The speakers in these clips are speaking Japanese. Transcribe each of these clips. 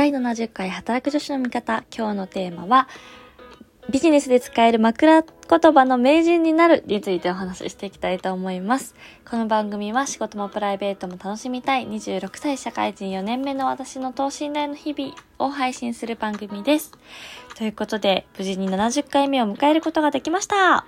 第70回働く女子の味方。今日のテーマは、ビジネスで使える枕言葉の名人になるについてお話ししていきたいと思います。この番組は仕事もプライベートも楽しみたい26歳社会人4年目の私の等身大の日々を配信する番組です。ということで、無事に70回目を迎えることができましたわ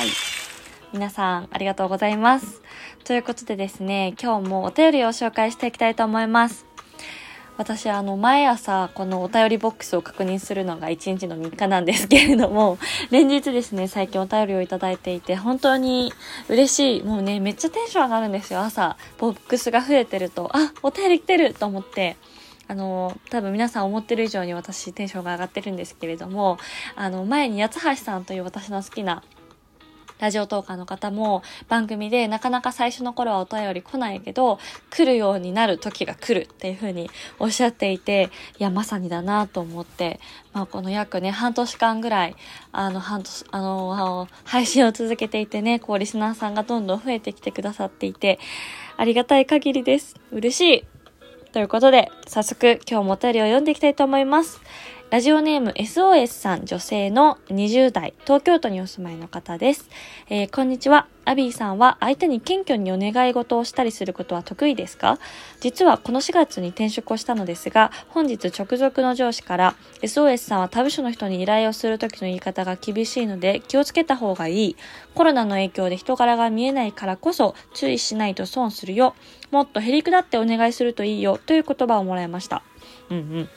ーい。皆さん、ありがとうございます。ということでですね、今日もお便りを紹介していきたいと思います。私、あの、毎朝、このお便りボックスを確認するのが1日の3日なんですけれども、連日ですね、最近お便りをいただいていて、本当に嬉しい。もうね、めっちゃテンション上がるんですよ、朝。ボックスが増えてると、あ、お便り来てると思って、あの、多分皆さん思ってる以上に私テンションが上がってるんですけれども、あの、前に八橋さんという私の好きなラジオトーカーの方も番組でなかなか最初の頃はお便り来ないけど、来るようになる時が来るっていう風におっしゃっていて、いや、まさにだなと思って、まあこの約ね、半年間ぐらい、あの、半年、あの、配信を続けていてね、こうリスナーさんがどんどん増えてきてくださっていて、ありがたい限りです。嬉しいということで、早速今日もお便りを読んでいきたいと思います。ラジオネーム SOS さん女性の20代、東京都にお住まいの方です。えー、こんにちは。アビーさんは相手に謙虚にお願い事をしたりすることは得意ですか？実はこの4月に転職をしたのですが、本日直属の上司から SOS さんは他部署の人に依頼をするときの言い方が厳しいので気をつけた方がいい。コロナの影響で人柄が見えないからこそ注意しないと損するよ。もっとへりくだってお願いするといいよ。という言葉をもらいました。うんうん。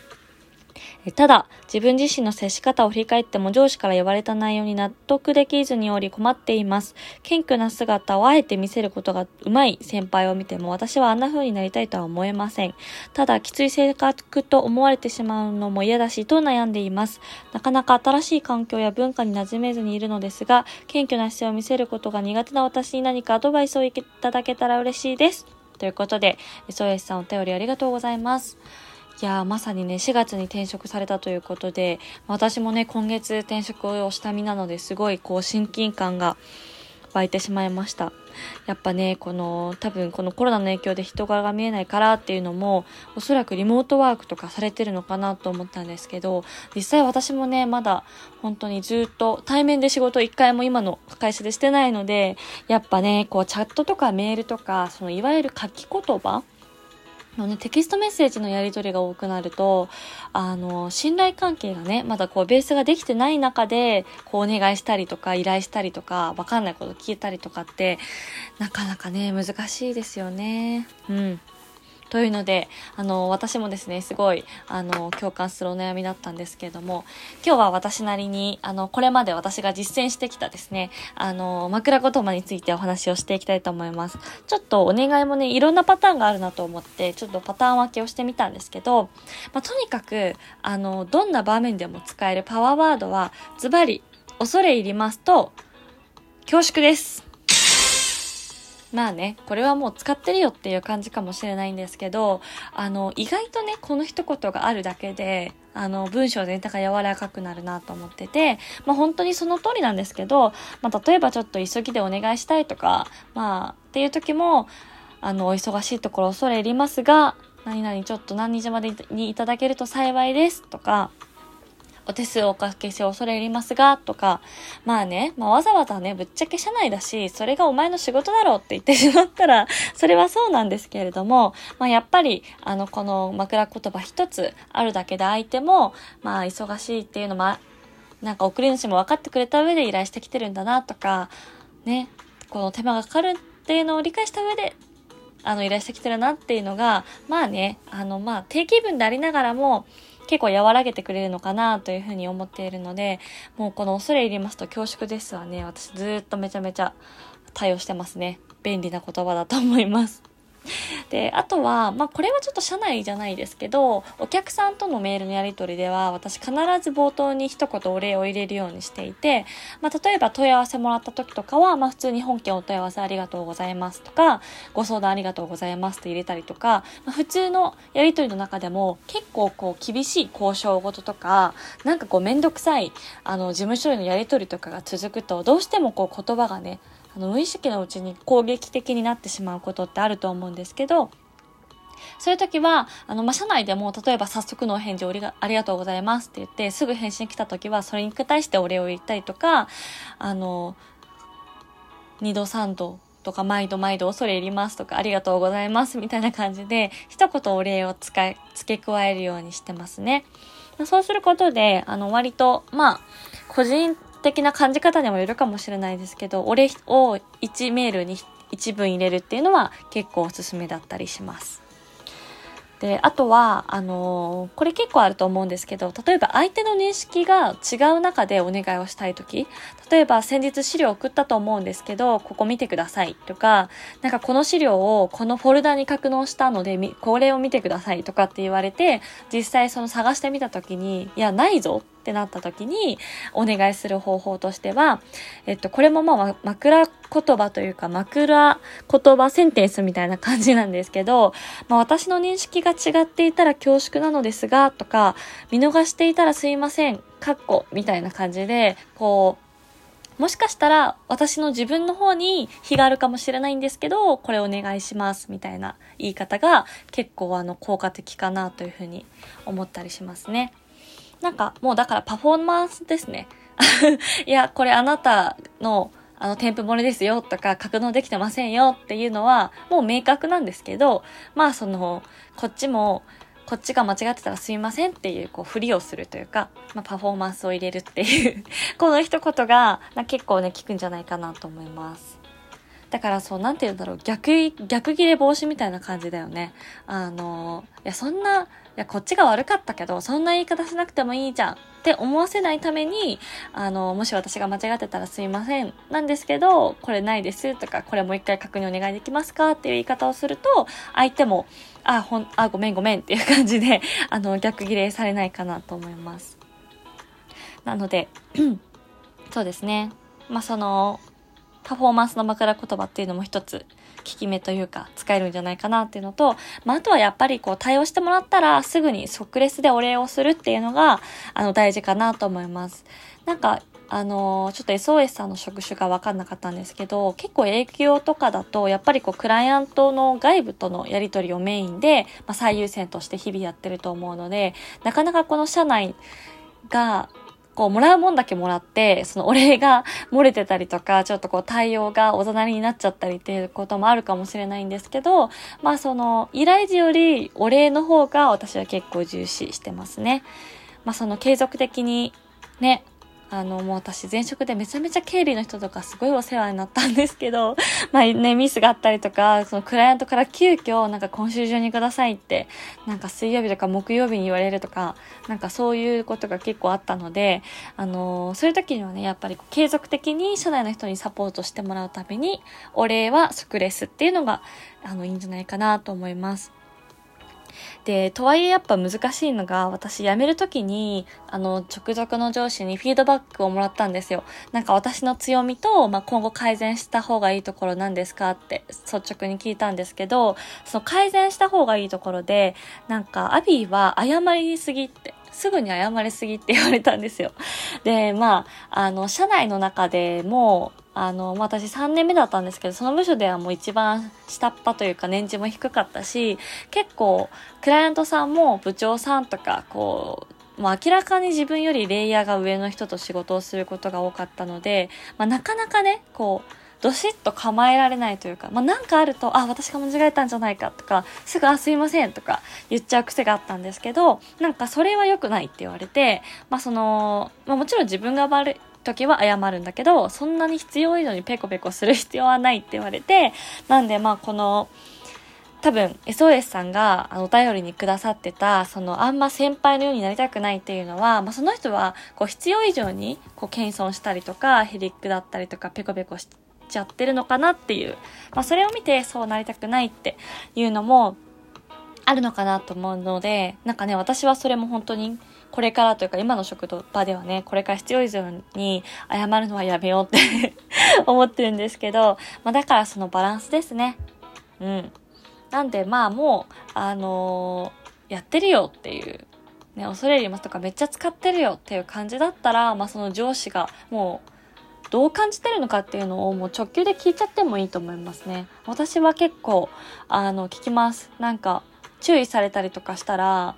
ただ、自分自身の接し方を振り返っても上司から言われた内容に納得できずにおり困っています。謙虚な姿をあえて見せることがうまい先輩を見ても私はあんな風になりたいとは思えません。ただ、きつい性格と思われてしまうのも嫌だし、と悩んでいます。なかなか新しい環境や文化に馴染めずにいるのですが、謙虚な姿勢を見せることが苦手な私に何かアドバイスをいただけたら嬉しいです。ということで、SOS さんお便りありがとうございます。いやまさにね、4月に転職されたということで、私もね、今月転職をした身なのですごいこう親近感が湧いてしまいました。やっぱね、この、多分このコロナの影響で人柄が見えないからっていうのも、おそらくリモートワークとかされてるのかなと思ったんですけど、実際私もね、まだ本当にずっと対面で仕事一回も今の会社でしてないので、やっぱね、こうチャットとかメールとか、そのいわゆる書き言葉のね、テキストメッセージのやり取りが多くなると、あの、信頼関係がね、まだこう、ベースができてない中で、こう、お願いしたりとか、依頼したりとか、わかんないこと聞いたりとかって、なかなかね、難しいですよね。うん。というので、あの、私もですね、すごい、あの、共感するお悩みだったんですけれども、今日は私なりに、あの、これまで私が実践してきたですね、あの、枕言葉についてお話をしていきたいと思います。ちょっとお願いもね、いろんなパターンがあるなと思って、ちょっとパターン分けをしてみたんですけど、まあ、とにかく、あの、どんな場面でも使えるパワーワードは、ズバリ、恐れ入りますと、恐縮です。まあね、これはもう使ってるよっていう感じかもしれないんですけど、あの、意外とね、この一言があるだけで、あの、文章全体が柔らかくなるなと思ってて、まあ本当にその通りなんですけど、まあ例えばちょっと急ぎでお願いしたいとか、まあっていう時も、あの、お忙しいところ恐れ入りますが、何々ちょっと何日までにいただけると幸いですとか、お手数をおかけして恐れ入りますが、とか、まあね、まあわざわざね、ぶっちゃけ社内だし、それがお前の仕事だろうって言ってしまったら、それはそうなんですけれども、まあやっぱり、あの、この枕言葉一つあるだけで相手も、まあ忙しいっていうのも、なんか送り主も分かってくれた上で依頼してきてるんだなとか、ね、この手間がかかるっていうのを理解した上で、あの、依頼してきてるなっていうのが、まあね、あの、まあ、定期分でありながらも、結構和らげてくれるのかなというふうに思っているので、もうこの恐れ入りますと恐縮ですわね。私ずっとめちゃめちゃ対応してますね。便利な言葉だと思います。で、あとは、まあ、これはちょっと社内じゃないですけど、お客さんとのメールのやり取りでは、私必ず冒頭に一言お礼を入れるようにしていて、まあ、例えば問い合わせもらった時とかは、まあ、普通に本件お問い合わせありがとうございますとか、ご相談ありがとうございますと入れたりとか、まあ、普通のやり取りの中でも、結構こう、厳しい交渉事とか、なんかこう、めんどくさい、あの、事務処理のやり取りとかが続くと、どうしてもこう、言葉がね、あの無意識のうちに攻撃的になってしまうことってあると思うんですけどそういう時は、あの、ま、社内でも、例えば早速のお返事をありがとうございますって言って、すぐ返信来た時は、それに対してお礼を言ったりとか、あの、二度三度とか、毎度毎度恐れ入りますとか、ありがとうございますみたいな感じで、一言お礼を使い、付け加えるようにしてますね。そうすることで、あの、割と、まあ、個人的な感じ方にもよるかもしれないですけど、お礼を1メールに1文入れるっていうのは結構おすすめだったりします。で、あとは、あのー、これ結構あると思うんですけど、例えば相手の認識が違う中でお願いをしたいとき、例えば先日資料送ったと思うんですけど、ここ見てくださいとか、なんかこの資料をこのフォルダに格納したので、これを見てくださいとかって言われて、実際その探してみたときに、いや、ないぞってなった時にお願いする方法としては、えっと、これもまあ枕言葉というか枕言葉センテンスみたいな感じなんですけど、まあ私の認識が違っていたら恐縮なのですが、とか、見逃していたらすいません、かっこ、みたいな感じで、こう、もしかしたら私の自分の方に非があるかもしれないんですけど、これお願いしますみたいな言い方が結構あの効果的かなというふうに思ったりしますね。なんかもうだからパフォーマンスですね。いや、これあなたのあの、添付漏れですよとか、格納できてませんよっていうのは、もう明確なんですけど、まあその、こっちも、こっちが間違ってたらすいませんっていう、こう、ふりをするというか、まあ、パフォーマンスを入れるっていうこの一言が、結構ね、効くんじゃないかなと思います。だからそう、なんて言うんだろう、逆、逆切れ防止みたいな感じだよね。あの、いや、そんな、いや、こっちが悪かったけど、そんな言い方しなくてもいいじゃんって思わせないために、あの、もし私が間違ってたらすいません。なんですけど、これないですとか、これもう一回確認お願いできますかっていう言い方をすると、相手も、あ、ほん、あ、ごめんごめんっていう感じで、あの、逆ギレされないかなと思います。なので、そうですね。まあ、その、パフォーマンスの枕言葉っていうのも一つ効き目というか使えるんじゃないかなっていうのと、まあ、あとはやっぱりこう対応してもらったらすぐに即レスでお礼をするっていうのが、あの、大事かなと思います。なんか、あの、ちょっと SOS さんの職種がわかんなかったんですけど、結構営業とかだと、やっぱりこう、クライアントの外部とのやり取りをメインで、まあ、最優先として日々やってると思うので、なかなかこの社内が、こう、もらうもんだけもらって、そのお礼が漏れてたりとか、ちょっとこう対応がおざなりになっちゃったりっていうこともあるかもしれないんですけど、まあその、依頼時よりお礼の方が私は結構重視してますね。まあその継続的にね、あの、もう私前職でめちゃめちゃ経理の人とかすごいお世話になったんですけど、まあね、ミスがあったりとか、そのクライアントから急遽なんか今週中にくださいって、なんか水曜日とか木曜日に言われるとか、なんかそういうことが結構あったので、あのそういう時にはね、やっぱり継続的に社内の人にサポートしてもらうために、お礼は即レスっていうのが、あの、いいんじゃないかなと思います。で、とはいえやっぱ難しいのが、私辞める時に、あの、直属の上司にフィードバックをもらったんですよ。なんか私の強みと、まあ、今後改善した方がいいところなんですかって率直に聞いたんですけど、その改善した方がいいところで、なんかアビーは謝りすぎって、すぐに謝りすぎって言われたんですよ。で、まあ、あの、社内の中でも、あの、私3年目だったんですけど、その部署ではもう一番下っ端というか年次も低かったし、結構、クライアントさんも部長さんとか、こう、もう明らかに自分よりレイヤーが上の人と仕事をすることが多かったので、まあ、なかなかね、こう、どしっと構えられないというか、まあ、なんかあると、あ、私が間違えたんじゃないかとか、すぐ、あ、すいませんとか言っちゃう癖があったんですけど、なんかそれは良くないって言われて、まあ、その、まあ、もちろん自分が悪い、時は謝るんだけど、そんなに必要以上にペコペコする必要はないって言われて、なんでまあこの、多分 SOS さんがお便りにくださってた、そのあんま先輩のようになりたくないっていうのは、まあその人はこう必要以上にこう謙遜したりとか、ヘリックだったりとかペコペコしちゃってるのかなっていう、まあそれを見てそうなりたくないっていうのもあるのかなと思うので、なんかね、私はそれも本当にこれからというか今の職場ではね、これから必要以上に謝るのはやめようって 思ってるんですけど、まあだからそのバランスですね。うん。なんでまあもう、あのー、やってるよっていう、ね、恐れ入りますとかめっちゃ使ってるよっていう感じだったら、まあその上司がもう、どう感じてるのかっていうのをもう直球で聞いちゃってもいいと思いますね。私は結構、あの、聞きます。なんか、注意されたりとかしたら、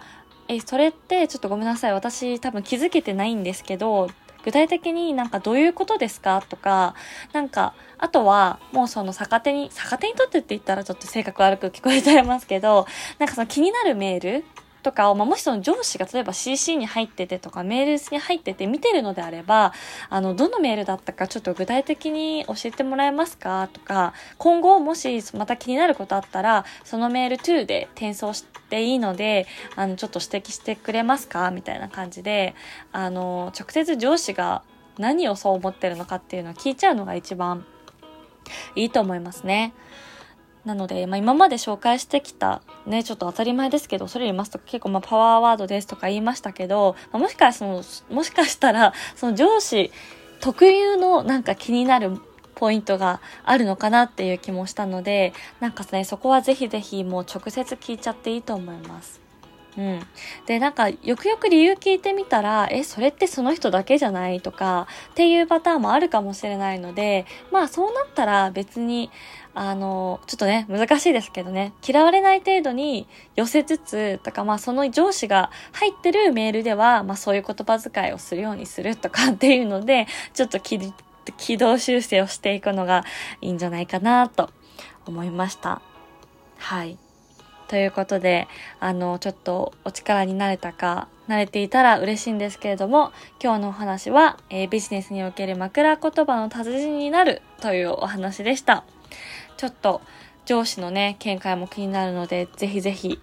え、それってちょっとごめんなさい。私多分気づけてないんですけど、具体的になんかどういうことですかとか、なんか、あとは、もうその逆手に、逆手にとってって言ったらちょっと性格悪く聞こえちゃいますけど、なんかその気になるメールとかを、まあ、もしその上司が例えば CC に入っててとかメールに入ってて見てるのであれば、あの、どのメールだったかちょっと具体的に教えてもらえますかとか、今後もしまた気になることあったら、そのメール to で転送していいので、あの、ちょっと指摘してくれますか？みたいな感じで、あの、直接上司が何をそう思ってるのかっていうのを聞いちゃうのが一番いいと思いますね。なので、まあ、今まで紹介してきた、ね、ちょっと当たり前ですけど、それ言いますと結構まあパワーワードですとか言いましたけど、まあ、もしかその、もしかしたら、その上司特有のなんか気になるポイントがあるのかなっていう気もしたので、なんかね、そこはぜひぜひもう直接聞いちゃっていいと思います。うん。で、なんか、よくよく理由聞いてみたら、え、それってその人だけじゃないとか、っていうパターンもあるかもしれないので、まあそうなったら別に、あの、ちょっとね、難しいですけどね、嫌われない程度に寄せつつ、とかまあその上司が入ってるメールでは、まあそういう言葉遣いをするようにするとか っていうので、ちょっと軌道修正をしていくのがいいんじゃないかなと思いました。はい。ということで、あの、ちょっとお力になれたか、慣れていたら嬉しいんですけれども、今日のお話は、えー、ビジネスにおける枕言葉の達人になるというお話でした。ちょっと上司のね、見解も気になるので、ぜひぜひ、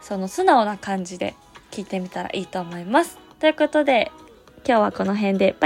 その素直な感じで聞いてみたらいいと思います。ということで、今日はこの辺で、